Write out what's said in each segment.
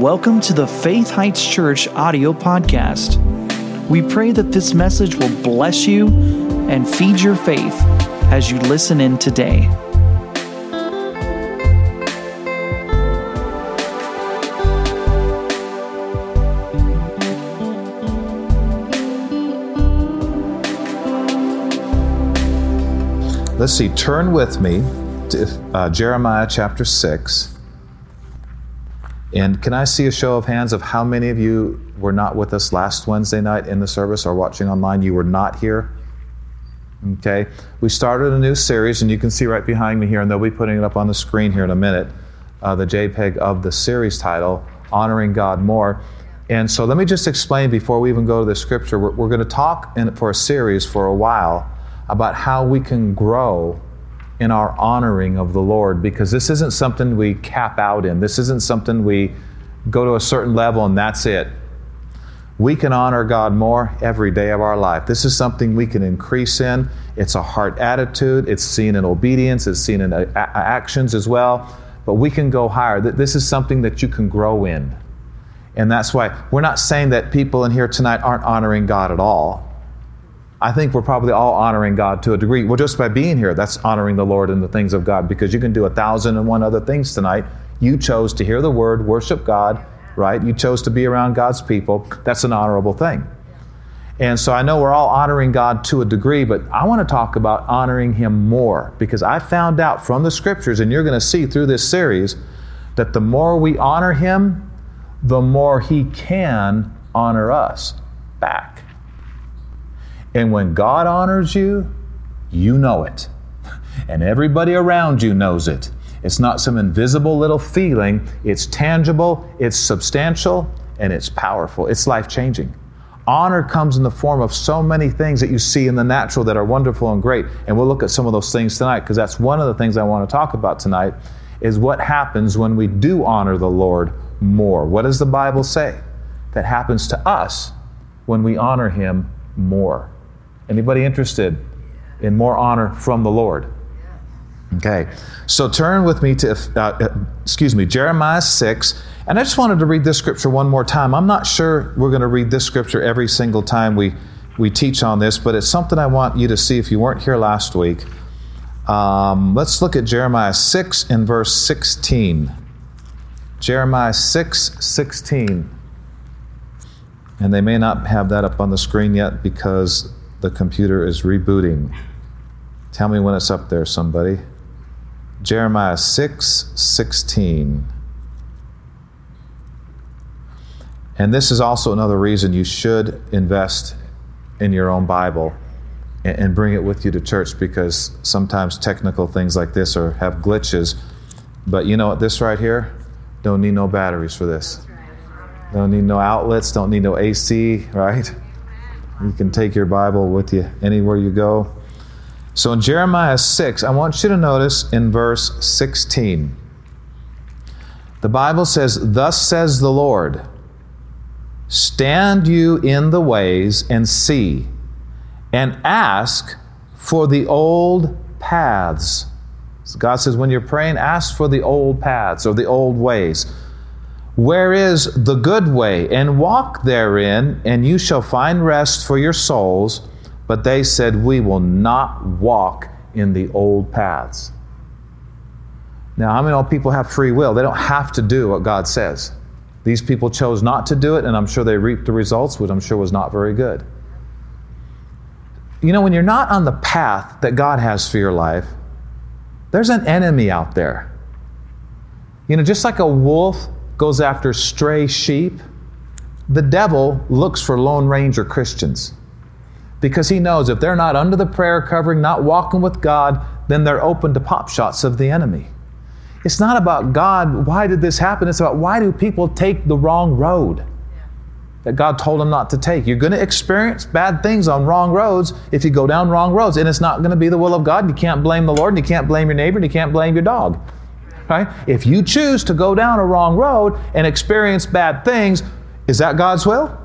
Welcome to the Faith Heights Church audio podcast. We pray that this message will bless you and feed your faith as you listen in today. Let's see, turn with me to uh, Jeremiah chapter 6. And can I see a show of hands of how many of you were not with us last Wednesday night in the service or watching online? You were not here? Okay. We started a new series, and you can see right behind me here, and they'll be putting it up on the screen here in a minute uh, the JPEG of the series title, Honoring God More. And so let me just explain before we even go to the scripture. We're, we're going to talk in, for a series for a while about how we can grow in our honoring of the Lord because this isn't something we cap out in. This isn't something we go to a certain level and that's it. We can honor God more every day of our life. This is something we can increase in. It's a heart attitude, it's seen in obedience, it's seen in a- actions as well. But we can go higher. This is something that you can grow in. And that's why we're not saying that people in here tonight aren't honoring God at all. I think we're probably all honoring God to a degree. Well, just by being here, that's honoring the Lord and the things of God because you can do a thousand and one other things tonight. You chose to hear the word, worship God, right? You chose to be around God's people. That's an honorable thing. And so I know we're all honoring God to a degree, but I want to talk about honoring Him more because I found out from the scriptures, and you're going to see through this series, that the more we honor Him, the more He can honor us back. And when God honors you, you know it. And everybody around you knows it. It's not some invisible little feeling, it's tangible, it's substantial, and it's powerful. It's life changing. Honor comes in the form of so many things that you see in the natural that are wonderful and great. And we'll look at some of those things tonight because that's one of the things I want to talk about tonight is what happens when we do honor the Lord more. What does the Bible say that happens to us when we honor him more? Anybody interested in more honor from the Lord? Okay, so turn with me to, uh, excuse me, Jeremiah 6. And I just wanted to read this scripture one more time. I'm not sure we're going to read this scripture every single time we, we teach on this, but it's something I want you to see if you weren't here last week. Um, let's look at Jeremiah 6 and verse 16. Jeremiah 6 16. And they may not have that up on the screen yet because the computer is rebooting. Tell me when it's up there, somebody. Jeremiah 6 16. And this is also another reason you should invest in your own Bible and, bring it with you to church because sometimes technical things like this are have glitches. But you know what? This right here, don't need no batteries for this. Don't need no outlets, don't need no AC, right? You can take your Bible with you anywhere you go. So in Jeremiah 6, I want you to notice in verse 16, the Bible says, Thus says the Lord, stand you in the ways and see, and ask for the old paths. So God says, when you're praying, ask for the old paths or the old ways. Where is the good way? And walk therein, and you shall find rest for your souls. But they said, We will not walk in the old paths. Now, how many people have free will? They don't have to do what God says. These people chose not to do it, and I'm sure they reaped the results, which I'm sure was not very good. You know, when you're not on the path that God has for your life, there's an enemy out there. You know, just like a wolf goes after stray sheep, the devil looks for Lone Ranger Christians because he knows if they're not under the prayer covering, not walking with God, then they're open to pop shots of the enemy. It's not about God, why did this happen? It's about why do people take the wrong road that God told them not to take? You're going to experience bad things on wrong roads if you go down wrong roads, and it's not going to be the will of God. You can't blame the Lord, and you can't blame your neighbor, and you can't blame your dog. Right? If you choose to go down a wrong road and experience bad things, is that God's will?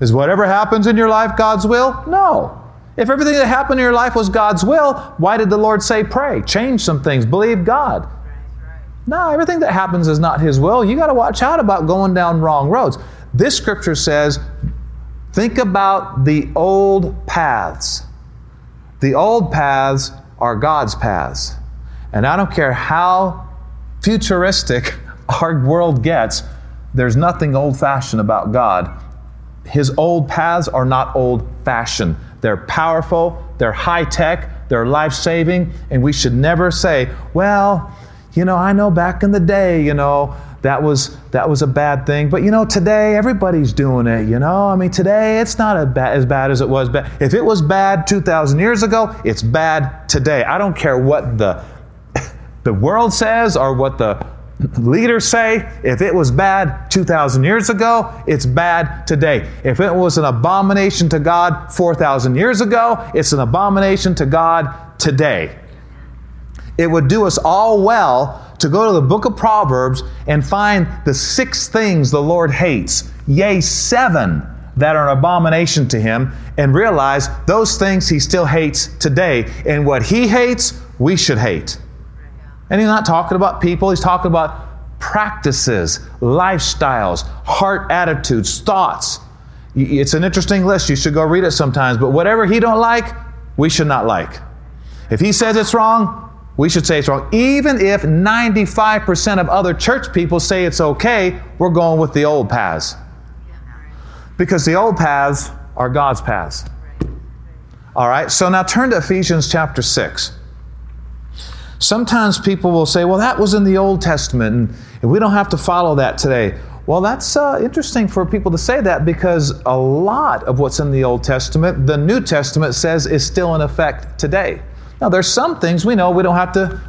Is whatever happens in your life God's will? No. If everything that happened in your life was God's will, why did the Lord say pray? Change some things, believe God. No, everything that happens is not His will. You got to watch out about going down wrong roads. This scripture says, think about the old paths. The old paths are God's paths. And I don't care how futuristic our world gets, there's nothing old fashioned about God. His old paths are not old fashioned. They're powerful, they're high tech, they're life saving, and we should never say, well, you know, I know back in the day, you know, that was that was a bad thing. But you know, today everybody's doing it. You know, I mean, today it's not as bad, as bad as it was. Bad. If it was bad 2,000 years ago, it's bad today. I don't care what the the world says or what the leaders say. If it was bad 2,000 years ago, it's bad today. If it was an abomination to God 4,000 years ago, it's an abomination to God today. It would do us all well to go to the book of Proverbs and find the six things the Lord hates, yea, seven that are an abomination to him, and realize those things he still hates today. And what he hates, we should hate. And he's not talking about people, he's talking about practices, lifestyles, heart attitudes, thoughts. It's an interesting list. You should go read it sometimes. But whatever he don't like, we should not like. If he says it's wrong, we should say it's wrong. Even if 95% of other church people say it's okay, we're going with the old paths. Because the old paths are God's paths. All right, so now turn to Ephesians chapter 6. Sometimes people will say, well, that was in the Old Testament, and we don't have to follow that today. Well, that's uh, interesting for people to say that because a lot of what's in the Old Testament, the New Testament says is still in effect today. Now, there's some things we know we don't have to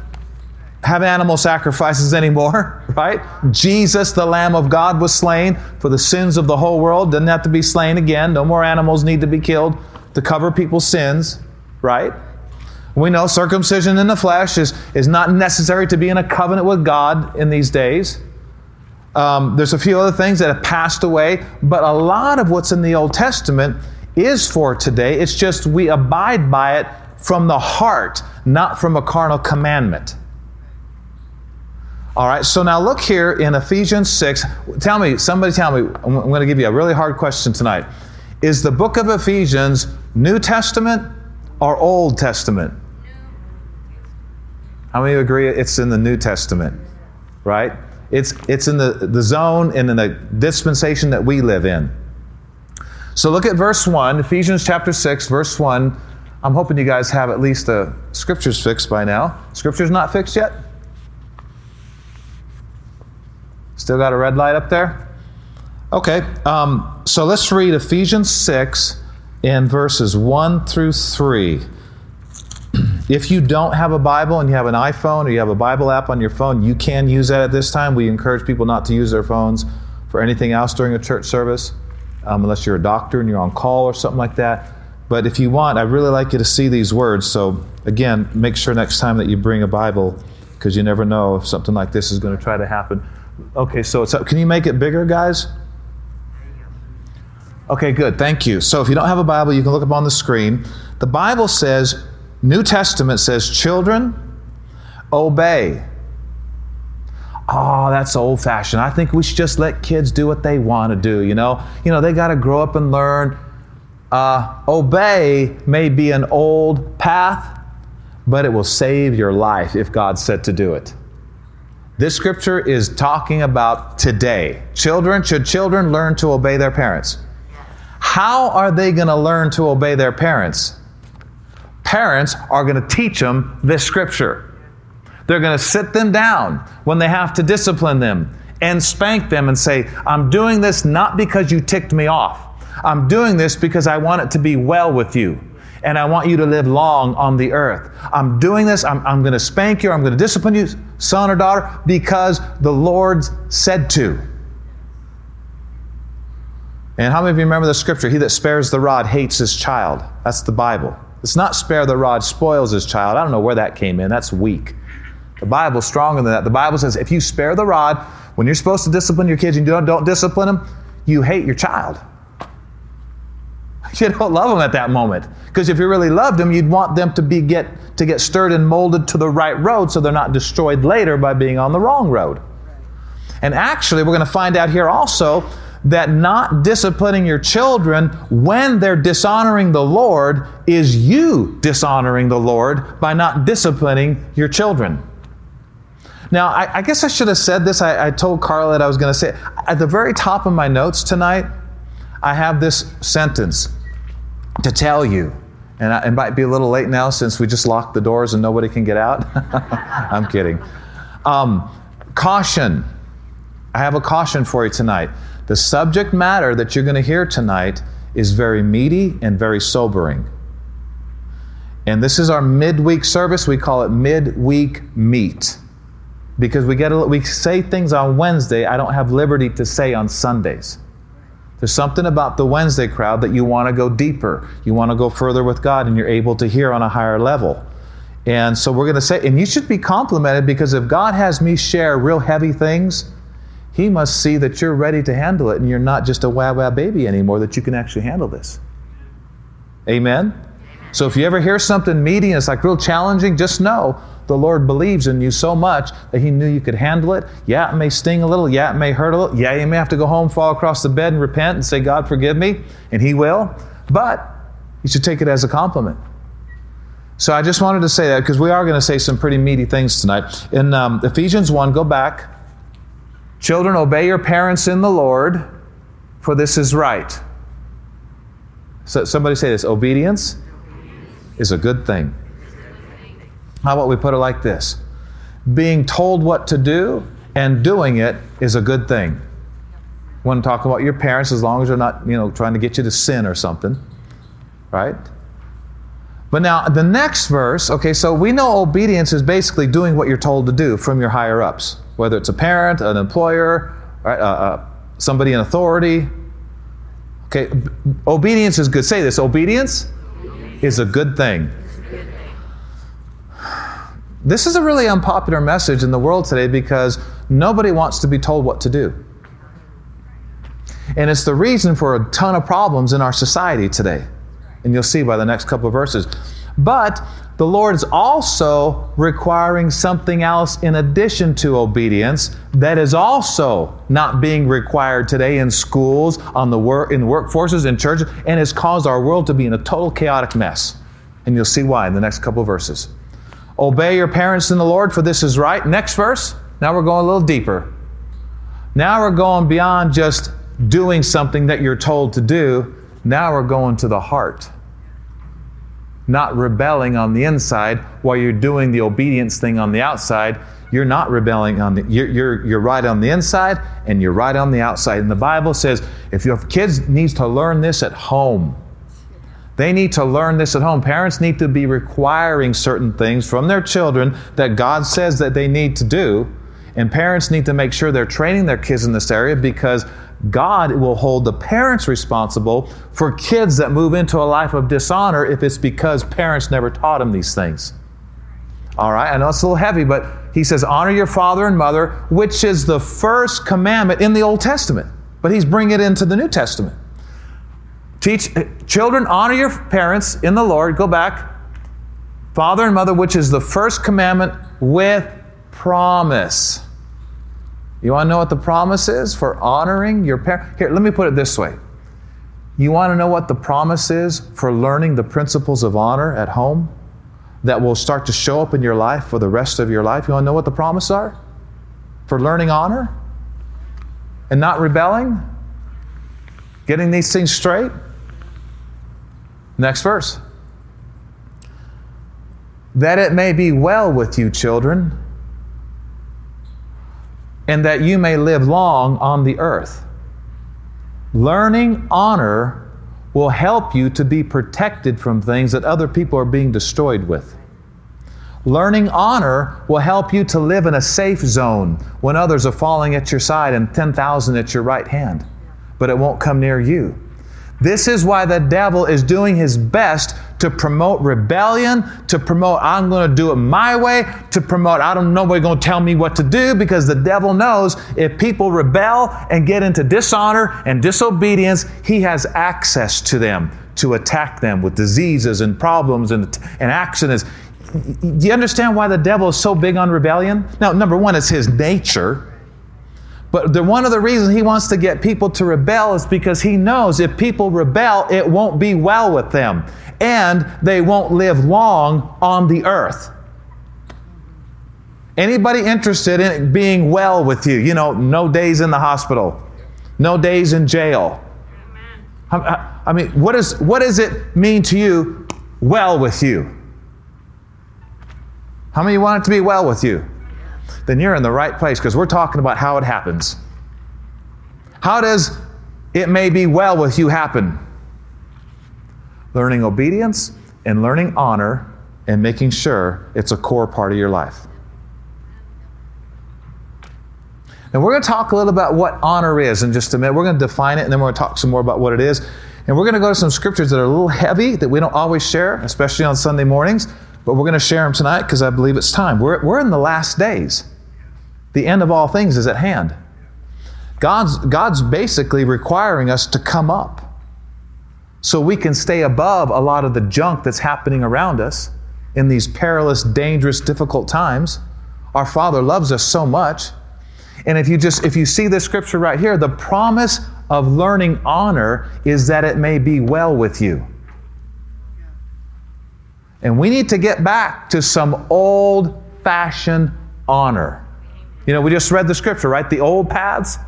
have animal sacrifices anymore, right? Jesus, the Lamb of God, was slain for the sins of the whole world. Doesn't have to be slain again. No more animals need to be killed to cover people's sins, right? We know circumcision in the flesh is, is not necessary to be in a covenant with God in these days. Um, there's a few other things that have passed away, but a lot of what's in the Old Testament is for today. It's just we abide by it from the heart, not from a carnal commandment. All right, so now look here in Ephesians 6. Tell me, somebody tell me, I'm going to give you a really hard question tonight. Is the book of Ephesians New Testament or Old Testament? How many agree it's in the New Testament? Right? It's, it's in the, the zone and in the dispensation that we live in. So look at verse 1, Ephesians chapter 6, verse 1. I'm hoping you guys have at least the scriptures fixed by now. Scripture's not fixed yet? Still got a red light up there? Okay, um, so let's read Ephesians 6 in verses 1 through 3. If you don't have a Bible and you have an iPhone or you have a Bible app on your phone, you can use that at this time. We encourage people not to use their phones for anything else during a church service, um, unless you're a doctor and you're on call or something like that. But if you want, I'd really like you to see these words. So, again, make sure next time that you bring a Bible because you never know if something like this is going to try to happen. Okay, so it's up. Can you make it bigger, guys? Okay, good. Thank you. So, if you don't have a Bible, you can look up on the screen. The Bible says, New Testament says, children, obey. Oh, that's old fashioned. I think we should just let kids do what they want to do, you know? You know, they got to grow up and learn uh, obey may be an old path, but it will save your life if God said to do it. This scripture is talking about today. Children, should children learn to obey their parents? How are they going to learn to obey their parents? Parents are going to teach them this scripture. They're going to sit them down when they have to discipline them and spank them and say, I'm doing this not because you ticked me off. I'm doing this because I want it to be well with you. And I want you to live long on the earth. I'm doing this. I'm, I'm going to spank you. I'm going to discipline you, son or daughter, because the Lord said to. And how many of you remember the scripture? He that spares the rod hates his child. That's the Bible. It's not spare the rod, spoils his child. I don't know where that came in. That's weak. The Bible's stronger than that. The Bible says if you spare the rod, when you're supposed to discipline your kids and you don't, don't discipline them, you hate your child. You don't love them at that moment. Because if you really loved them, you'd want them to be get to get stirred and molded to the right road so they're not destroyed later by being on the wrong road. And actually, we're going to find out here also that not disciplining your children when they're dishonoring the Lord is you dishonoring the Lord by not disciplining your children. Now, I, I guess I should have said this. I, I told Carla that I was going to say it. At the very top of my notes tonight, I have this sentence to tell you. And I, it might be a little late now since we just locked the doors and nobody can get out. I'm kidding. Um, caution. I have a caution for you tonight. The subject matter that you're going to hear tonight is very meaty and very sobering. And this is our midweek service. We call it midweek meat because we get a, we say things on Wednesday I don't have liberty to say on Sundays. There's something about the Wednesday crowd that you want to go deeper. You want to go further with God and you're able to hear on a higher level. And so we're going to say and you should be complimented because if God has me share real heavy things, he must see that you're ready to handle it and you're not just a wah wah baby anymore, that you can actually handle this. Amen? So if you ever hear something meaty and it's like real challenging, just know the Lord believes in you so much that He knew you could handle it. Yeah, it may sting a little. Yeah, it may hurt a little. Yeah, you may have to go home, fall across the bed, and repent and say, God, forgive me. And He will. But you should take it as a compliment. So I just wanted to say that because we are going to say some pretty meaty things tonight. In um, Ephesians 1, go back. Children, obey your parents in the Lord, for this is right. So somebody say this obedience is a good thing. How about we put it like this? Being told what to do and doing it is a good thing. Want to talk about your parents as long as they're not, you know, trying to get you to sin or something, right? But now the next verse, okay, so we know obedience is basically doing what you're told to do from your higher ups, whether it's a parent, an employer, right, uh, uh, somebody in authority. Okay, obedience is good. Say this: obedience is a good thing. This is a really unpopular message in the world today because nobody wants to be told what to do. And it's the reason for a ton of problems in our society today. And you'll see by the next couple of verses. But the Lord is also requiring something else in addition to obedience that is also not being required today in schools, on the work, in workforces, in churches, and has caused our world to be in a total chaotic mess. And you'll see why in the next couple verses. Obey your parents in the Lord, for this is right. Next verse. Now we're going a little deeper. Now we're going beyond just doing something that you're told to do. Now we're going to the heart. Not rebelling on the inside while you're doing the obedience thing on the outside. You're not rebelling on the, you're, you're, you're right on the inside and you're right on the outside. And the Bible says if your kids needs to learn this at home, they need to learn this at home. Parents need to be requiring certain things from their children that God says that they need to do. And parents need to make sure they're training their kids in this area because God will hold the parents responsible for kids that move into a life of dishonor if it's because parents never taught them these things. All right, I know it's a little heavy, but he says, Honor your father and mother, which is the first commandment in the Old Testament. But he's bringing it into the New Testament. Teach children, honor your parents in the Lord. Go back. Father and mother, which is the first commandment with promise. You want to know what the promise is for honoring your parents? Here, let me put it this way. You want to know what the promise is for learning the principles of honor at home that will start to show up in your life for the rest of your life? You want to know what the promises are for learning honor and not rebelling? Getting these things straight? Next verse. That it may be well with you, children, and that you may live long on the earth. Learning honor will help you to be protected from things that other people are being destroyed with. Learning honor will help you to live in a safe zone when others are falling at your side and 10,000 at your right hand, but it won't come near you. This is why the devil is doing his best to promote rebellion, to promote, I'm going to do it my way, to promote, I don't nobody going to tell me what to do, because the devil knows if people rebel and get into dishonor and disobedience, he has access to them to attack them with diseases and problems and, and accidents. Do you understand why the devil is so big on rebellion? Now, number one, it's his nature. But the, one of the reasons he wants to get people to rebel is because he knows if people rebel, it won't be well with them. And they won't live long on the earth. Anybody interested in being well with you? You know, no days in the hospital, no days in jail. I, I mean, what, is, what does it mean to you, well with you? How many want it to be well with you? Then you're in the right place because we're talking about how it happens. How does it may be well with you happen? Learning obedience and learning honor and making sure it's a core part of your life. And we're going to talk a little about what honor is in just a minute. We're going to define it and then we're going to talk some more about what it is. And we're going to go to some scriptures that are a little heavy that we don't always share, especially on Sunday mornings, but we're going to share them tonight because I believe it's time. We're, we're in the last days. The end of all things is at hand. God's, God's basically requiring us to come up so we can stay above a lot of the junk that's happening around us in these perilous, dangerous, difficult times. Our Father loves us so much. And if you just if you see this scripture right here, the promise of learning honor is that it may be well with you. And we need to get back to some old fashioned honor. You know, we just read the scripture, right? The old paths.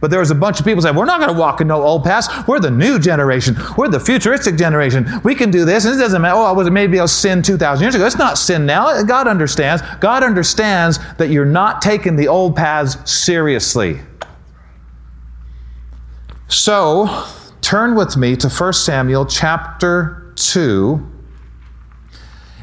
But there was a bunch of people saying, We're not going to walk in no old paths. We're the new generation. We're the futuristic generation. We can do this. And it doesn't matter. Oh, I was maybe a sin 2,000 years ago? It's not sin now. God understands. God understands that you're not taking the old paths seriously. So, turn with me to 1 Samuel chapter 2.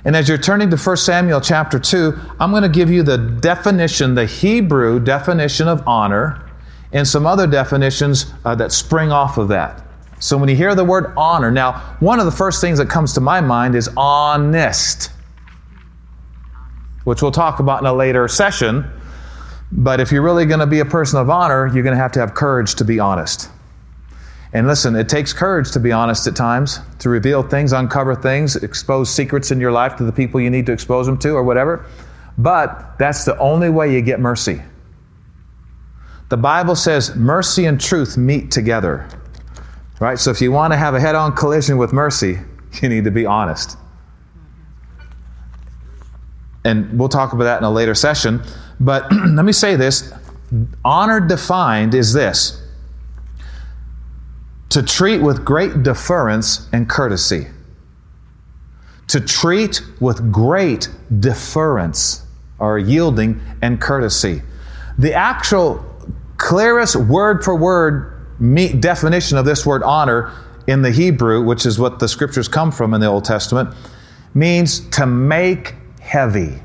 And as you're turning to 1 Samuel chapter 2, I'm going to give you the definition, the Hebrew definition of honor, and some other definitions uh, that spring off of that. So when you hear the word honor, now, one of the first things that comes to my mind is honest, which we'll talk about in a later session. But if you're really going to be a person of honor, you're going to have to have courage to be honest. And listen, it takes courage to be honest at times, to reveal things, uncover things, expose secrets in your life to the people you need to expose them to or whatever. But that's the only way you get mercy. The Bible says mercy and truth meet together. Right? So if you want to have a head on collision with mercy, you need to be honest. And we'll talk about that in a later session. But let me say this honor defined is this to treat with great deference and courtesy. To treat with great deference or yielding and courtesy. The actual clearest word for word definition of this word honor in the Hebrew, which is what the scriptures come from in the Old Testament, means to make heavy.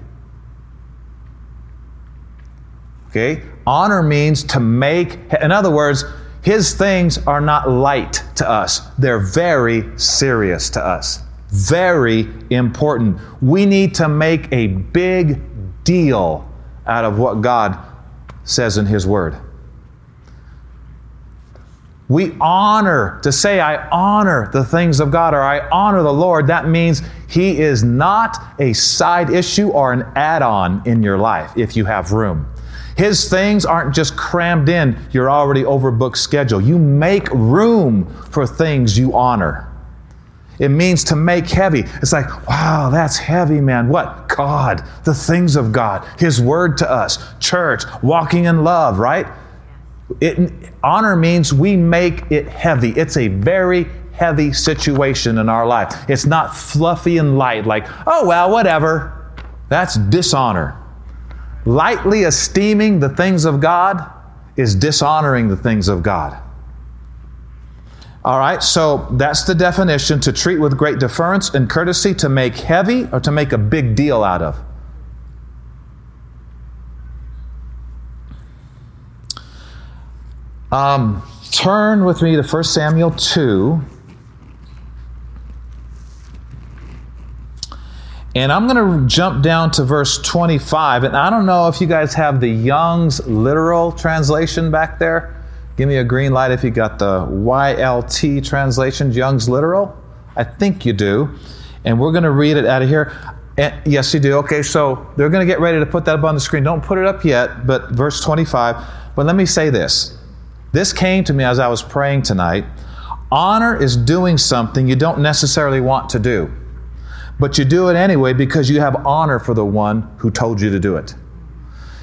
Okay? Honor means to make, in other words, his things are not light to us, they're very serious to us. Very important. We need to make a big deal out of what God says in His Word. We honor, to say, I honor the things of God or I honor the Lord, that means He is not a side issue or an add on in your life if you have room. His things aren't just crammed in your already overbooked schedule. You make room for things you honor. It means to make heavy. It's like, wow, that's heavy, man. What? God, the things of God, His word to us, church, walking in love, right? It, honor means we make it heavy. It's a very heavy situation in our life. It's not fluffy and light, like, oh, well, whatever. That's dishonor. Lightly esteeming the things of God is dishonoring the things of God. All right, so that's the definition to treat with great deference and courtesy, to make heavy or to make a big deal out of. Um, turn with me to 1 Samuel 2. And I'm going to jump down to verse 25. And I don't know if you guys have the Young's literal translation back there. Give me a green light if you got the YLT translation, Young's Literal. I think you do. And we're going to read it out of here. And yes, you do. Okay, so they're going to get ready to put that up on the screen. Don't put it up yet, but verse 25. But let me say this. This came to me as I was praying tonight. Honor is doing something you don't necessarily want to do, but you do it anyway because you have honor for the one who told you to do it.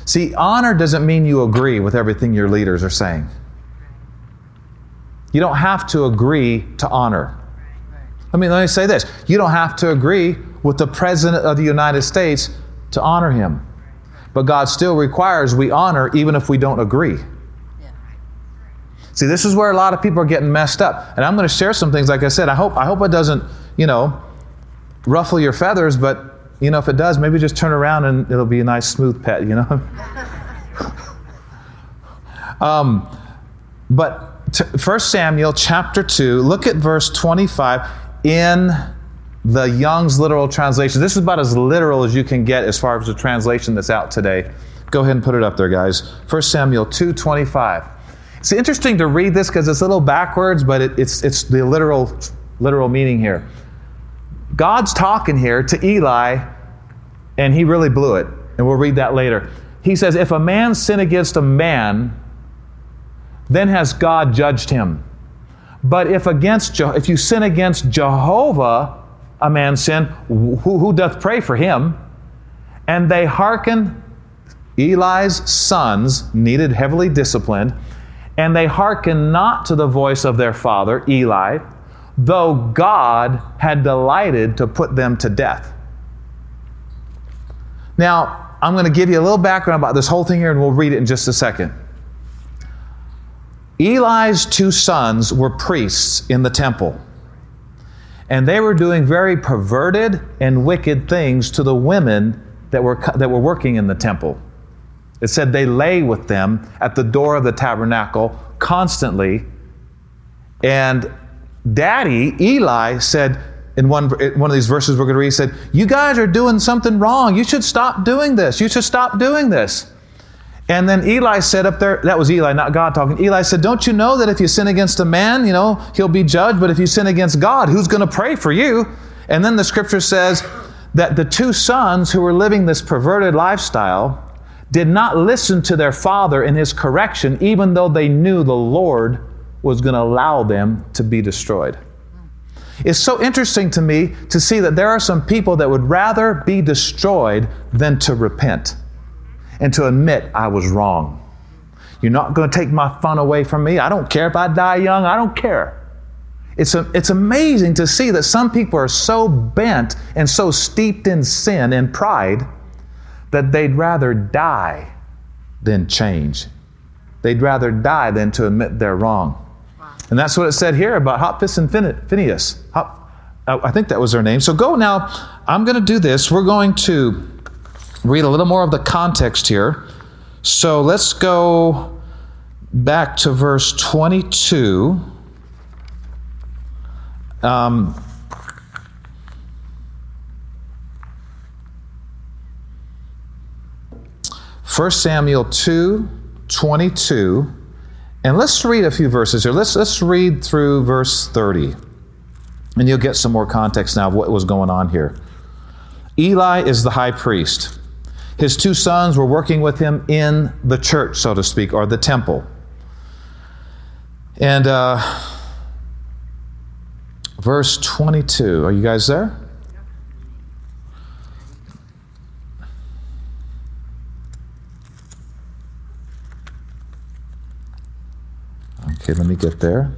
See, honor doesn't mean you agree with everything your leaders are saying. You don't have to agree to honor. Let me, let me say this you don't have to agree with the President of the United States to honor him. But God still requires we honor even if we don't agree. See, this is where a lot of people are getting messed up. And I'm going to share some things, like I said. I hope, I hope it doesn't, you know, ruffle your feathers, but, you know, if it does, maybe just turn around and it'll be a nice, smooth pet, you know? um, but t- 1 Samuel chapter 2, look at verse 25 in the Young's literal translation. This is about as literal as you can get as far as the translation that's out today. Go ahead and put it up there, guys. 1 Samuel 2.25. It's interesting to read this because it's a little backwards, but it, it's, it's the literal, literal meaning here. God's talking here to Eli, and he really blew it. And we'll read that later. He says, If a man sin against a man, then has God judged him. But if against if you sin against Jehovah, a man sin, who, who doth pray for him? And they hearken. Eli's sons needed heavily disciplined and they hearkened not to the voice of their father, Eli, though God had delighted to put them to death. Now, I'm going to give you a little background about this whole thing here, and we'll read it in just a second. Eli's two sons were priests in the temple, and they were doing very perverted and wicked things to the women that were, that were working in the temple. It said they lay with them at the door of the tabernacle constantly. And daddy, Eli, said in one, one of these verses we're going to read, said, You guys are doing something wrong. You should stop doing this. You should stop doing this. And then Eli said up there, that was Eli, not God talking. Eli said, Don't you know that if you sin against a man, you know, he'll be judged, but if you sin against God, who's going to pray for you? And then the scripture says that the two sons who were living this perverted lifestyle, did not listen to their father in his correction, even though they knew the Lord was going to allow them to be destroyed. It's so interesting to me to see that there are some people that would rather be destroyed than to repent and to admit I was wrong. You're not going to take my fun away from me. I don't care if I die young, I don't care. It's, a, it's amazing to see that some people are so bent and so steeped in sin and pride that they'd rather die than change. They'd rather die than to admit they're wrong. And that's what it said here about Hophnis and Phineas. Hop, I think that was their name. So go now. I'm going to do this. We're going to read a little more of the context here. So let's go back to verse 22. Um, 1 Samuel 2 22. And let's read a few verses here. Let's, let's read through verse 30. And you'll get some more context now of what was going on here. Eli is the high priest. His two sons were working with him in the church, so to speak, or the temple. And uh, verse 22. Are you guys there? Okay, let me get there.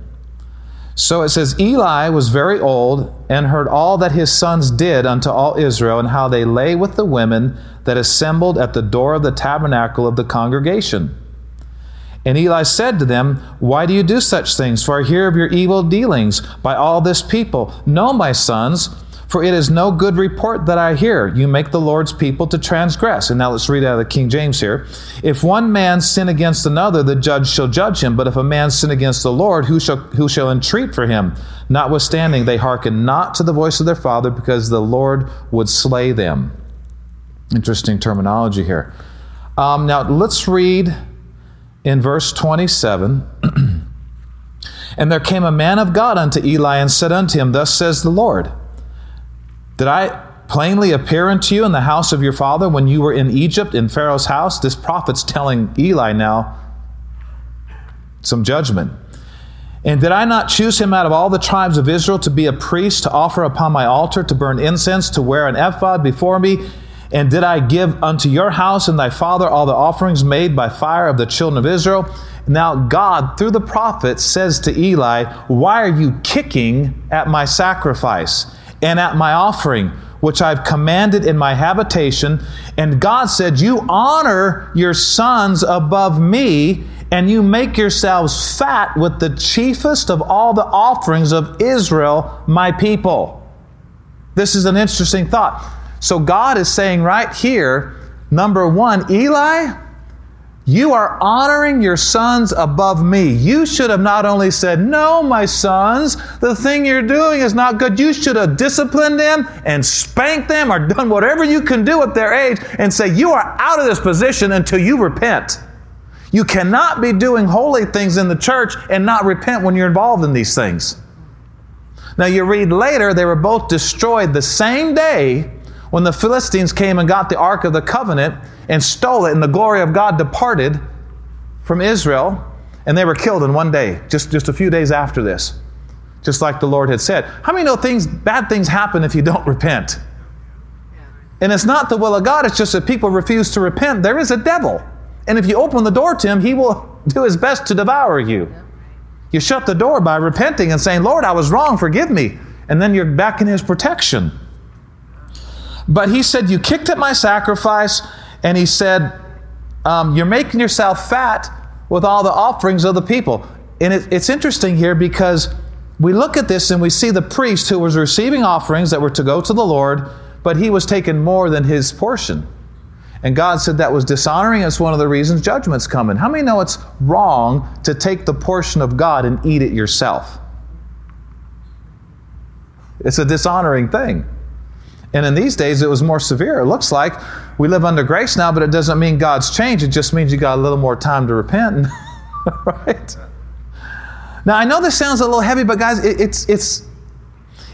So it says, Eli was very old and heard all that his sons did unto all Israel, and how they lay with the women that assembled at the door of the tabernacle of the congregation. And Eli said to them, Why do you do such things? For I hear of your evil dealings by all this people. No, my sons, for it is no good report that I hear. You make the Lord's people to transgress. And now let's read out of the King James here. If one man sin against another, the judge shall judge him. But if a man sin against the Lord, who shall, who shall entreat for him? Notwithstanding, they hearken not to the voice of their father, because the Lord would slay them. Interesting terminology here. Um, now let's read in verse 27. And there came a man of God unto Eli and said unto him, Thus says the Lord, Did I plainly appear unto you in the house of your father when you were in Egypt in Pharaoh's house? This prophet's telling Eli now some judgment. And did I not choose him out of all the tribes of Israel to be a priest, to offer upon my altar, to burn incense, to wear an ephod before me? And did I give unto your house and thy father all the offerings made by fire of the children of Israel? Now, God, through the prophet, says to Eli, Why are you kicking at my sacrifice and at my offering, which I've commanded in my habitation? And God said, You honor your sons above me, and you make yourselves fat with the chiefest of all the offerings of Israel, my people. This is an interesting thought. So, God is saying right here, number one, Eli, you are honoring your sons above me. You should have not only said, No, my sons, the thing you're doing is not good. You should have disciplined them and spanked them or done whatever you can do at their age and say, You are out of this position until you repent. You cannot be doing holy things in the church and not repent when you're involved in these things. Now, you read later, they were both destroyed the same day when the Philistines came and got the Ark of the Covenant and stole it, and the glory of God departed from Israel, and they were killed in one day, just, just a few days after this, just like the Lord had said. How many know things, bad things happen if you don't repent? And it's not the will of God, it's just that people refuse to repent. There is a devil. And if you open the door to him, he will do his best to devour you. You shut the door by repenting and saying, Lord, I was wrong, forgive me. And then you're back in his protection. But he said, You kicked at my sacrifice. And he said, um, You're making yourself fat with all the offerings of the people. And it, it's interesting here because we look at this and we see the priest who was receiving offerings that were to go to the Lord, but he was taking more than his portion. And God said that was dishonoring. It's one of the reasons judgment's coming. How many know it's wrong to take the portion of God and eat it yourself? It's a dishonoring thing. And in these days, it was more severe. It looks like we live under grace now, but it doesn't mean God's changed. It just means you got a little more time to repent. right? Now, I know this sounds a little heavy, but guys, it, it's, it's,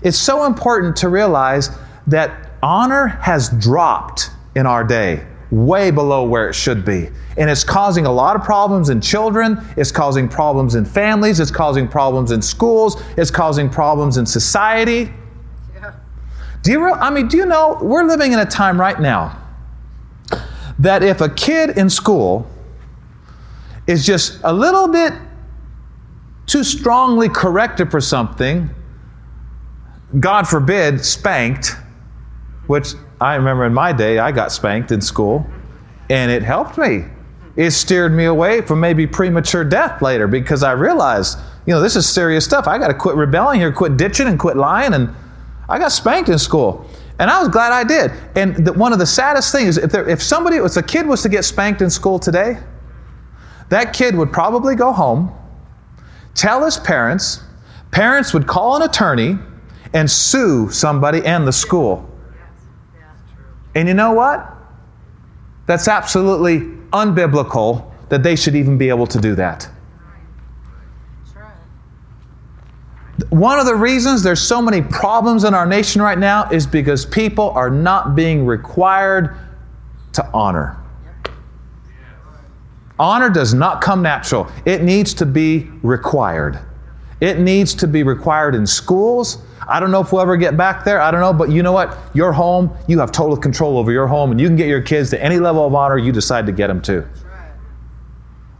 it's so important to realize that honor has dropped in our day, way below where it should be. And it's causing a lot of problems in children, it's causing problems in families, it's causing problems in schools, it's causing problems in society. Do you, I mean, do you know we're living in a time right now that if a kid in school is just a little bit too strongly corrected for something, God forbid, spanked, which I remember in my day, I got spanked in school, and it helped me. It steered me away from maybe premature death later because I realized, you know, this is serious stuff. I got to quit rebelling here, quit ditching, and quit lying, and I got spanked in school. And I was glad I did. And the, one of the saddest things, if, there, if somebody, if a kid was to get spanked in school today, that kid would probably go home, tell his parents, parents would call an attorney, and sue somebody and the school. And you know what? That's absolutely unbiblical that they should even be able to do that. One of the reasons there's so many problems in our nation right now is because people are not being required to honor. Honor does not come natural, it needs to be required. It needs to be required in schools. I don't know if we'll ever get back there. I don't know, but you know what? Your home, you have total control over your home, and you can get your kids to any level of honor you decide to get them to.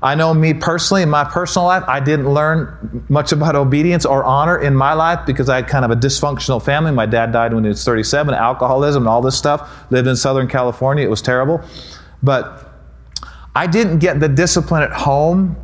I know me personally, in my personal life, I didn't learn much about obedience or honor in my life because I had kind of a dysfunctional family. My dad died when he was 37, alcoholism and all this stuff. Lived in Southern California. It was terrible. But I didn't get the discipline at home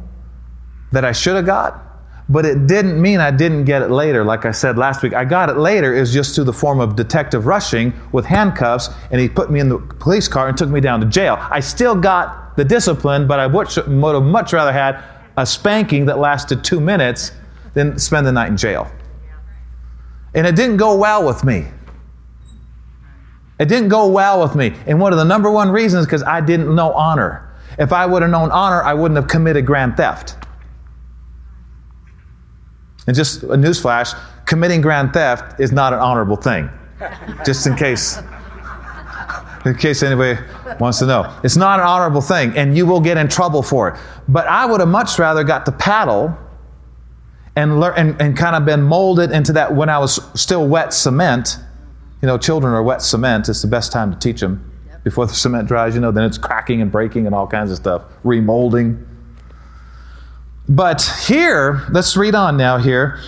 that I should have got. But it didn't mean I didn't get it later. Like I said last week, I got it later is just through the form of detective rushing with handcuffs, and he put me in the police car and took me down to jail. I still got the discipline, but I would, would have much rather had a spanking that lasted two minutes than spend the night in jail. And it didn't go well with me. It didn't go well with me. And one of the number one reasons because I didn't know honor. If I would have known honor, I wouldn't have committed grand theft. And just a newsflash committing grand theft is not an honorable thing. Just in case. In case anybody wants to know. It's not an honorable thing, and you will get in trouble for it. But I would have much rather got to paddle and, learn, and, and kind of been molded into that when I was still wet cement. You know, children are wet cement. It's the best time to teach them before the cement dries, you know, then it's cracking and breaking and all kinds of stuff, remolding. But here, let's read on now here.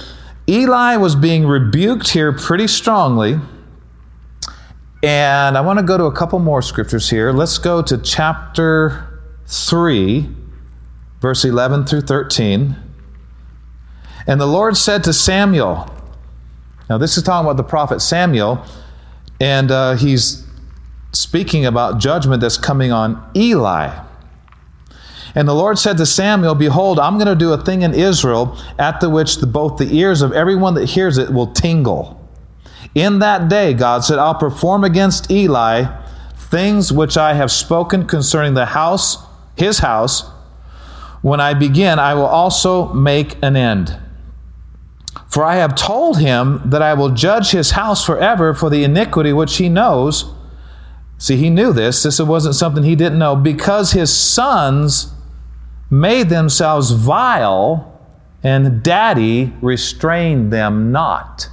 Eli was being rebuked here pretty strongly. And I want to go to a couple more scriptures here. Let's go to chapter 3, verse 11 through 13. And the Lord said to Samuel, now this is talking about the prophet Samuel, and uh, he's speaking about judgment that's coming on Eli. And the Lord said to Samuel, Behold, I'm going to do a thing in Israel at the which the, both the ears of everyone that hears it will tingle. In that day, God said, I'll perform against Eli things which I have spoken concerning the house, his house. When I begin, I will also make an end. For I have told him that I will judge his house forever for the iniquity which he knows. See, he knew this. This wasn't something he didn't know. Because his sons made themselves vile, and daddy restrained them not.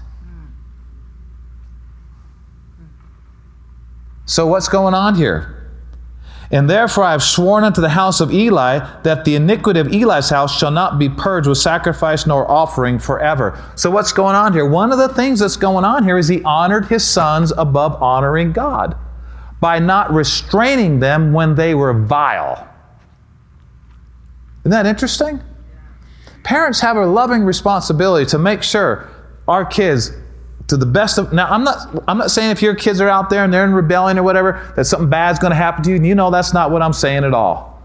So, what's going on here? And therefore I have sworn unto the house of Eli that the iniquity of Eli's house shall not be purged with sacrifice nor offering forever. So, what's going on here? One of the things that's going on here is he honored his sons above honoring God by not restraining them when they were vile. Isn't that interesting? Parents have a loving responsibility to make sure our kids to the best of now I'm not I'm not saying if your kids are out there and they're in rebellion or whatever that something bad's going to happen to you and you know that's not what I'm saying at all.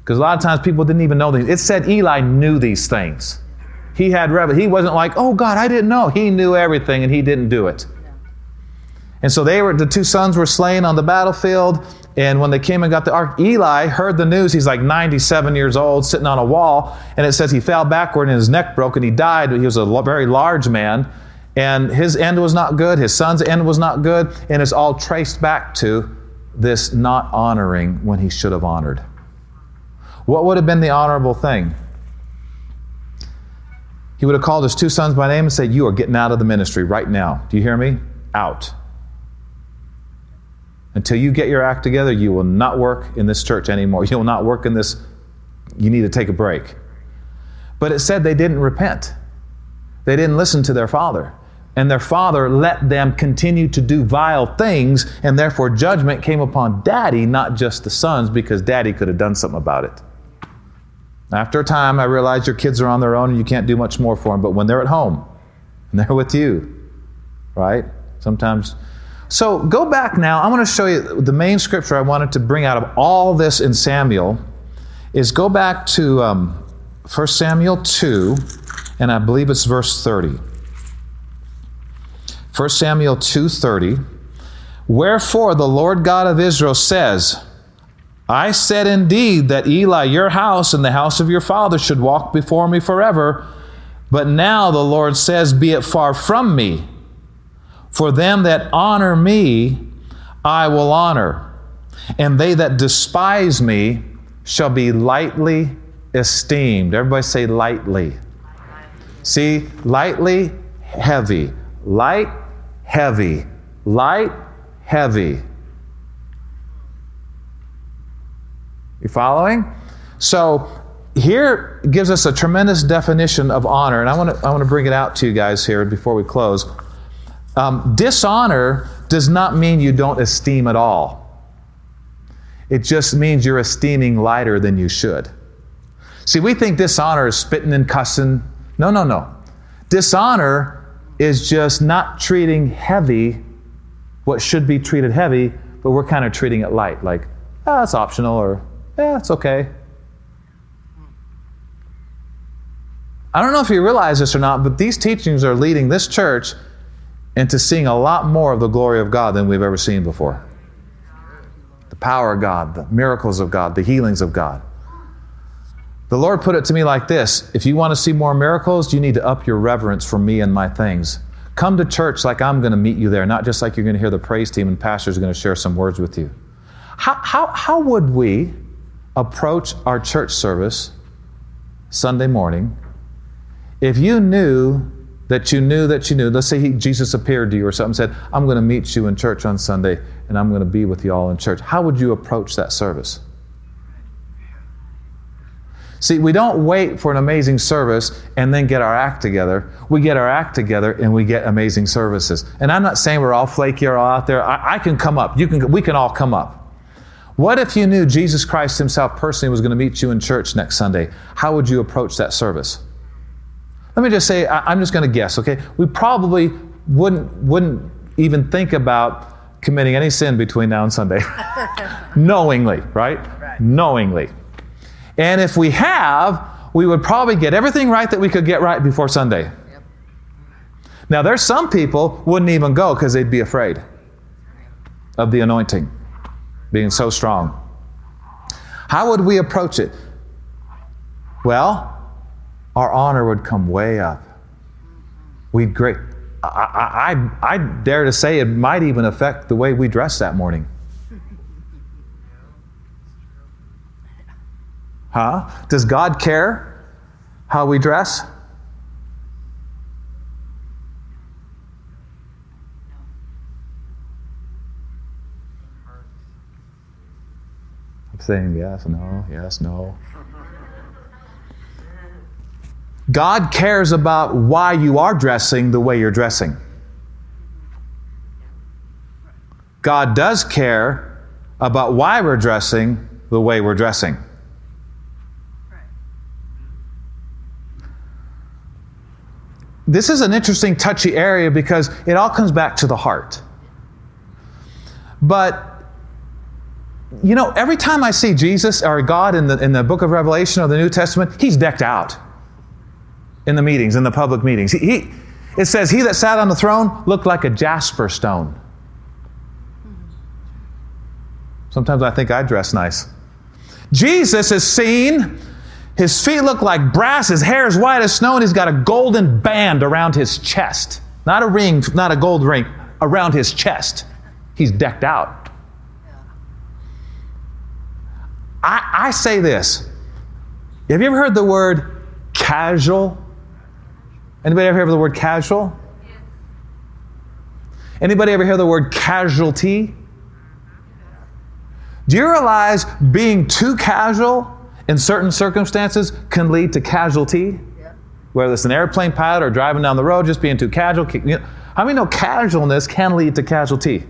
Because a lot of times people didn't even know these. It said Eli knew these things. He had revel. He wasn't like, "Oh God, I didn't know." He knew everything and he didn't do it. And so they were the two sons were slain on the battlefield and when they came and got the ark, Eli heard the news. He's like 97 years old, sitting on a wall. And it says he fell backward and his neck broke and he died. He was a very large man. And his end was not good. His son's end was not good. And it's all traced back to this not honoring when he should have honored. What would have been the honorable thing? He would have called his two sons by name and said, You are getting out of the ministry right now. Do you hear me? Out. Until you get your act together, you will not work in this church anymore. You will not work in this. You need to take a break. But it said they didn't repent, they didn't listen to their father. And their father let them continue to do vile things, and therefore judgment came upon daddy, not just the sons, because daddy could have done something about it. After a time, I realized your kids are on their own and you can't do much more for them, but when they're at home and they're with you, right? Sometimes so go back now. I want to show you the main scripture I wanted to bring out of all this in Samuel is go back to um, 1 Samuel 2, and I believe it's verse 30. 1 Samuel 2:30 Wherefore the Lord God of Israel says, I said indeed that Eli, your house, and the house of your father should walk before me forever. But now the Lord says, Be it far from me. For them that honor me, I will honor, and they that despise me shall be lightly esteemed. Everybody say lightly. See, lightly, heavy. Light, heavy. Light, heavy. You following? So here gives us a tremendous definition of honor, and I want to I want to bring it out to you guys here before we close. Um, dishonor does not mean you don't esteem at all. It just means you're esteeming lighter than you should. See, we think dishonor is spitting and cussing. No, no, no. Dishonor is just not treating heavy what should be treated heavy, but we're kind of treating it light, like, ah, it's optional, or yeah, it's okay. I don't know if you realize this or not, but these teachings are leading this church into seeing a lot more of the glory of God than we've ever seen before. The power of God, the miracles of God, the healings of God. The Lord put it to me like this If you want to see more miracles, you need to up your reverence for me and my things. Come to church like I'm going to meet you there, not just like you're going to hear the praise team and pastors are going to share some words with you. How, how, how would we approach our church service Sunday morning if you knew that you knew that you knew? Let's say he, Jesus appeared to you or something, said, I'm going to meet you in church on Sunday and I'm going to be with you all in church. How would you approach that service? See, we don't wait for an amazing service and then get our act together. We get our act together and we get amazing services. And I'm not saying we're all flaky or all out there. I, I can come up. You can, we can all come up. What if you knew Jesus Christ Himself personally was going to meet you in church next Sunday? How would you approach that service? Let me just say, I, I'm just going to guess, okay? We probably wouldn't, wouldn't even think about committing any sin between now and Sunday. Knowingly, right? right? Knowingly. And if we have, we would probably get everything right that we could get right before Sunday. Yep. Now, there's some people wouldn't even go because they'd be afraid of the anointing being so strong. How would we approach it? Well, our honor would come way up. We'd great. I, I, I dare to say it might even affect the way we dress that morning. Huh? Does God care how we dress? I'm saying yes, no, yes, no. God cares about why you are dressing the way you're dressing. God does care about why we're dressing the way we're dressing. this is an interesting, touchy area because it all comes back to the heart. But you know, every time I see Jesus or God in the, in the book of Revelation or the New Testament, he's decked out in the meetings, in the public meetings. He, he, it says, He that sat on the throne looked like a jasper stone. Sometimes I think I dress nice. Jesus is seen his feet look like brass, his hair is white as snow, and he's got a golden band around his chest. Not a ring, not a gold ring, around his chest. He's decked out. I, I say this. Have you ever heard the word casual? Anybody ever hear the word casual? Anybody ever hear the word casualty? Do you realize being too casual in certain circumstances can lead to casualty. Whether it's an airplane pilot or driving down the road, just being too casual. You know, how many know casualness can lead to casualty?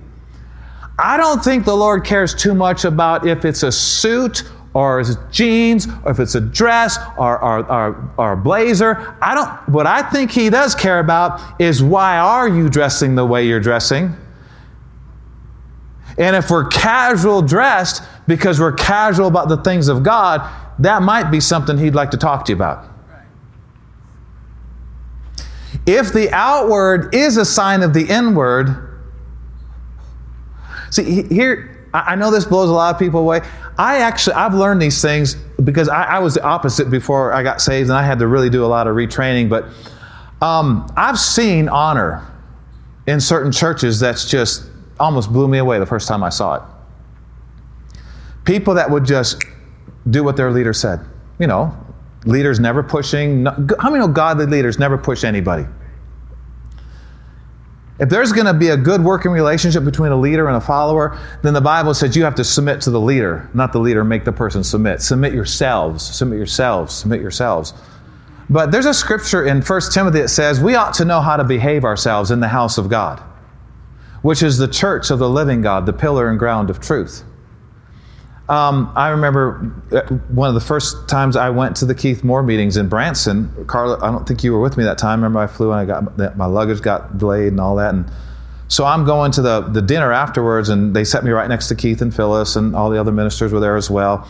I don't think the Lord cares too much about if it's a suit or it's jeans or if it's a dress or, or, or, or a blazer. I don't, what I think He does care about is why are you dressing the way you're dressing? And if we're casual dressed because we're casual about the things of God, that might be something he'd like to talk to you about. If the outward is a sign of the inward, see, here, I know this blows a lot of people away. I actually, I've learned these things because I, I was the opposite before I got saved and I had to really do a lot of retraining. But um, I've seen honor in certain churches that's just almost blew me away the first time I saw it. People that would just do what their leader said. You know, leaders never pushing. How many know godly leaders never push anybody? If there's going to be a good working relationship between a leader and a follower, then the Bible says you have to submit to the leader, not the leader make the person submit. Submit yourselves, submit yourselves, submit yourselves. But there's a scripture in 1 Timothy that says we ought to know how to behave ourselves in the house of God, which is the church of the living God, the pillar and ground of truth. Um, I remember uh, one of the first times I went to the Keith Moore meetings in Branson. Carla, I don't think you were with me that time. Remember, I flew and I got my luggage got delayed and all that. And so I'm going to the, the dinner afterwards, and they set me right next to Keith and Phyllis, and all the other ministers were there as well.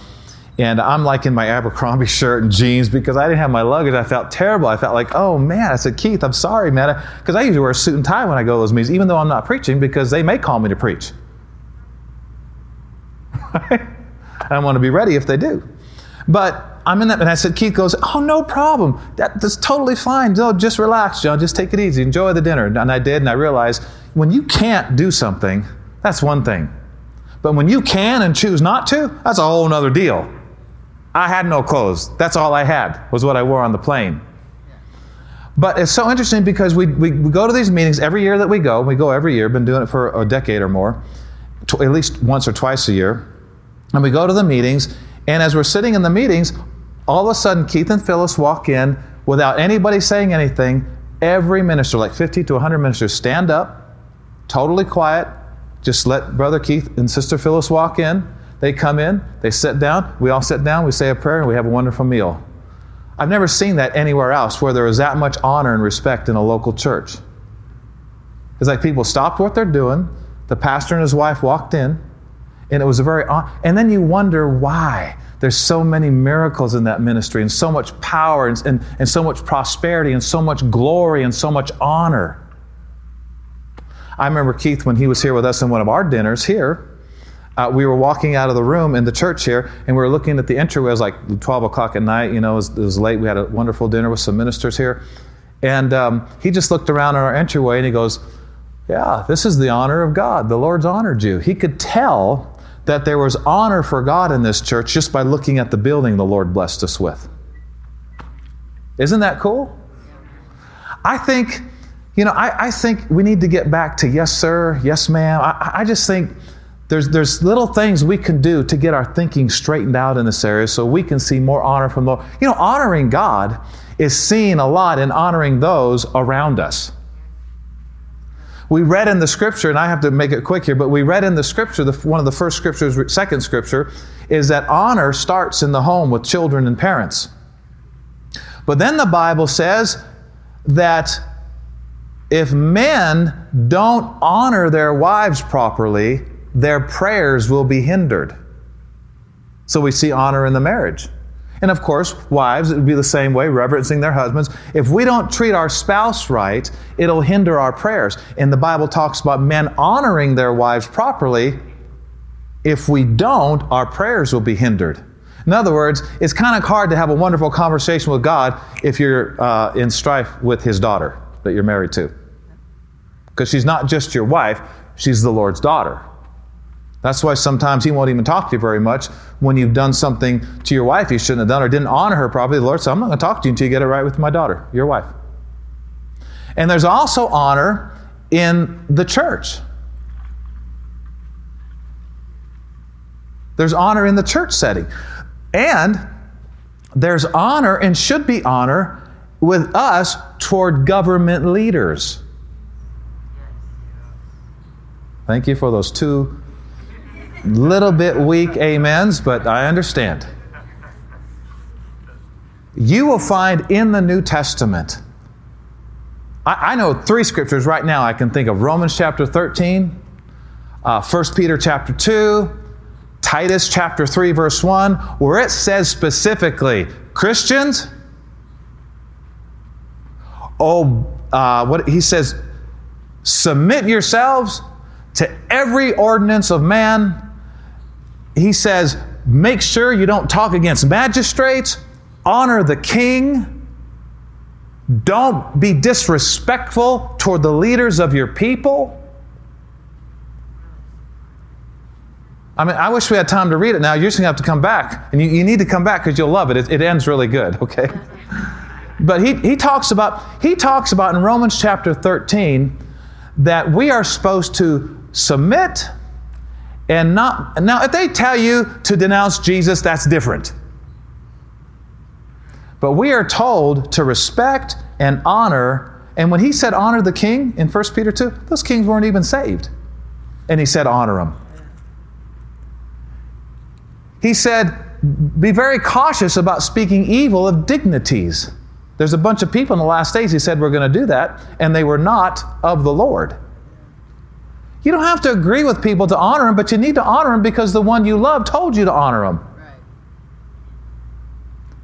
And I'm like in my Abercrombie shirt and jeans because I didn't have my luggage. I felt terrible. I felt like, oh man. I said, Keith, I'm sorry, man. Because I usually wear a suit and tie when I go to those meetings, even though I'm not preaching, because they may call me to preach. I want to be ready if they do. But I'm in that, and I said, Keith goes, Oh, no problem. That, that's totally fine. No, just relax, John. Just take it easy. Enjoy the dinner. And I did, and I realized when you can't do something, that's one thing. But when you can and choose not to, that's a whole other deal. I had no clothes. That's all I had, was what I wore on the plane. But it's so interesting because we, we, we, go to these meetings every year that we go. We go every year, been doing it for a decade or more, at least once or twice a year. And we go to the meetings, and as we're sitting in the meetings, all of a sudden Keith and Phyllis walk in without anybody saying anything. Every minister, like 50 to 100 ministers, stand up, totally quiet, just let Brother Keith and Sister Phyllis walk in. They come in, they sit down, we all sit down, we say a prayer, and we have a wonderful meal. I've never seen that anywhere else where there is that much honor and respect in a local church. It's like people stopped what they're doing, the pastor and his wife walked in, and it was a very, and then you wonder why. There's so many miracles in that ministry, and so much power, and, and, and so much prosperity, and so much glory, and so much honor. I remember Keith when he was here with us in one of our dinners here uh, we were walking out of the room in the church here, and we were looking at the entryway. It was like 12 o'clock at night. You know, it was, it was late. We had a wonderful dinner with some ministers here. And um, he just looked around at our entryway and he goes, Yeah, this is the honor of God. The Lord's honored you. He could tell that there was honor for God in this church just by looking at the building the Lord blessed us with. Isn't that cool? I think, you know, I, I think we need to get back to yes, sir, yes, ma'am. I, I just think there's, there's little things we can do to get our thinking straightened out in this area so we can see more honor from the Lord. You know, honoring God is seen a lot in honoring those around us. We read in the scripture, and I have to make it quick here, but we read in the scripture, the, one of the first scriptures, second scripture, is that honor starts in the home with children and parents. But then the Bible says that if men don't honor their wives properly, their prayers will be hindered. So we see honor in the marriage. And of course, wives, it would be the same way, reverencing their husbands. If we don't treat our spouse right, it'll hinder our prayers. And the Bible talks about men honoring their wives properly. If we don't, our prayers will be hindered. In other words, it's kind of hard to have a wonderful conversation with God if you're uh, in strife with His daughter that you're married to. Because she's not just your wife, she's the Lord's daughter. That's why sometimes he won't even talk to you very much when you've done something to your wife you shouldn't have done or didn't honor her properly. The Lord said, I'm not going to talk to you until you get it right with my daughter, your wife. And there's also honor in the church. There's honor in the church setting. And there's honor and should be honor with us toward government leaders. Thank you for those two Little bit weak amens, but I understand. You will find in the New Testament, I, I know three scriptures right now I can think of Romans chapter 13, uh, 1 Peter chapter 2, Titus chapter 3, verse 1, where it says specifically, Christians, oh, uh, what he says, submit yourselves to every ordinance of man he says, make sure you don't talk against magistrates, honor the king. Don't be disrespectful toward the leaders of your people. I mean, I wish we had time to read it now. You're just going to have to come back. And you, you need to come back because you'll love it. it. It ends really good, okay? But he, he talks about he talks about in Romans chapter 13 that we are supposed to submit and not now if they tell you to denounce Jesus, that's different. But we are told to respect and honor. And when he said honor the king in 1 Peter 2, those kings weren't even saved. And he said honor them. He said, be very cautious about speaking evil of dignities. There's a bunch of people in the last days, he said, we're going to do that, and they were not of the Lord. You don't have to agree with people to honor them, but you need to honor them because the one you love told you to honor them. Right.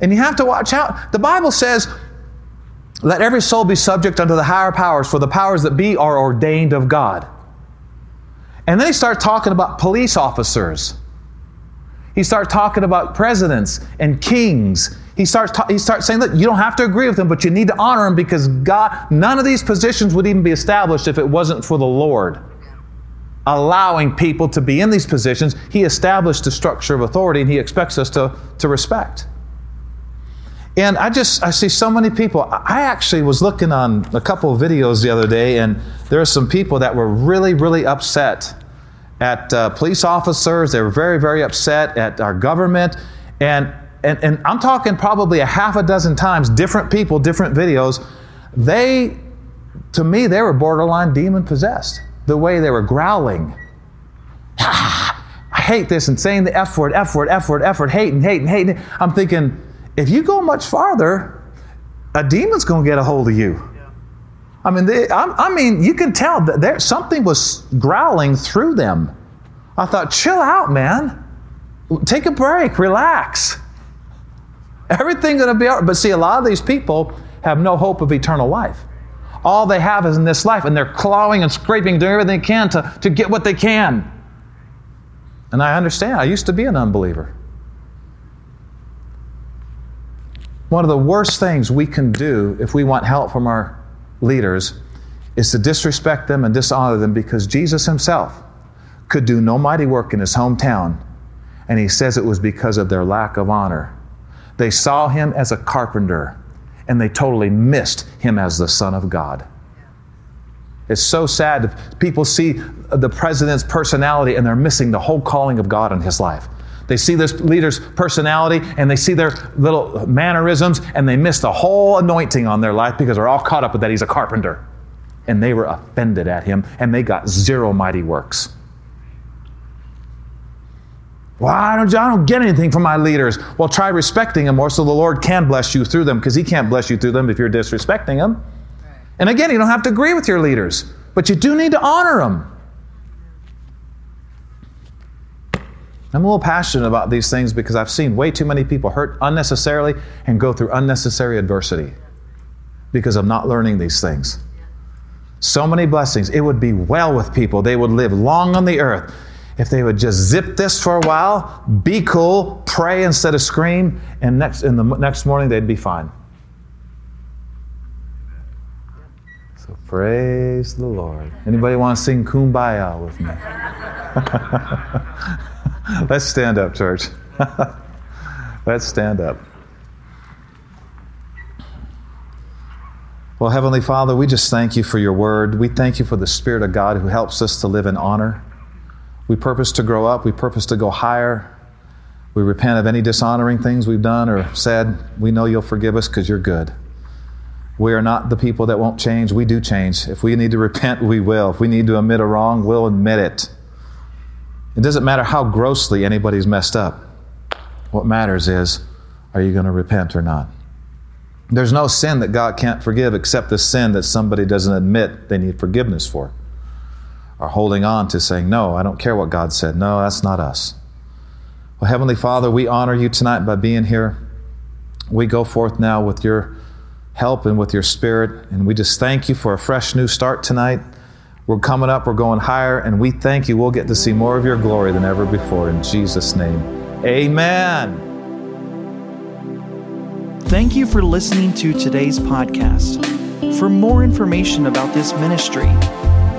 And you have to watch out. The Bible says, let every soul be subject unto the higher powers, for the powers that be are ordained of God. And then he starts talking about police officers. He starts talking about presidents and kings. He starts, ta- he starts saying, look, you don't have to agree with them, but you need to honor them because God, none of these positions would even be established if it wasn't for the Lord allowing people to be in these positions. He established a structure of authority and he expects us to, to respect. And I just, I see so many people. I actually was looking on a couple of videos the other day, and there are some people that were really, really upset at uh, police officers. They were very, very upset at our government. And, and, and I'm talking probably a half a dozen times, different people, different videos. They, to me, they were borderline demon possessed. The way they were growling. I hate this and saying the F word, F word, F word, F word, hate and hate and hate. I'm thinking, if you go much farther, a demon's going to get a hold of you. I mean, they, I, I, mean, you can tell that there something was growling through them. I thought, chill out, man. Take a break, relax. Everything's going to be all right. But see, a lot of these people have no hope of eternal life. All they have is in this life, and they're clawing and scraping, doing everything they can to, to get what they can. And I understand. I used to be an unbeliever. One of the worst things we can do if we want help from our leaders is to disrespect them and dishonor them because Jesus himself could do no mighty work in his hometown, and he says it was because of their lack of honor. They saw him as a carpenter, and they totally missed him as the Son of God. It's so sad. People see the president's personality and they're missing the whole calling of God in his life. They see this leader's personality and they see their little mannerisms and they miss the whole anointing on their life because they're all caught up with that he's a carpenter. And they were offended at him and they got zero mighty works. Well, I don't, I don't get anything from my leaders. Well, try respecting them more so the Lord can bless you through them because He can't bless you through them if you're disrespecting them. And again, you don't have to agree with your leaders, but you do need to honor them. I'm a little passionate about these things because I've seen way too many people hurt unnecessarily and go through unnecessary adversity because of not learning these things. So many blessings. It would be well with people. They would live long on the earth if they would just zip this for a while, be cool, pray instead of scream, and next in the next morning they'd be fine. So praise the Lord. Anybody want to sing Kumbaya with me? Let's stand up, church. Let's stand up. Well, Heavenly Father, we just thank you for your word. We thank you for the Spirit of God who helps us to live in honor. We purpose to grow up, we purpose to go higher. We repent of any dishonoring things we've done or said. We know you'll forgive us because you're good. We are not the people that won't change. We do change. If we need to repent, we will. If we need to admit a wrong, we'll admit it. It doesn't matter how grossly anybody's messed up. What matters is, are you going to repent or not? There's no sin that God can't forgive except the sin that somebody doesn't admit they need forgiveness for. Or holding on to saying, no, I don't care what God said. No, that's not us. Well, Heavenly Father, we honor you tonight by being here. We go forth now with your help and with your spirit, and we just thank you for a fresh new start tonight. We're coming up, we're going higher, and we thank you. We'll get to see more of your glory than ever before. In Jesus' name, amen. Thank you for listening to today's podcast. For more information about this ministry,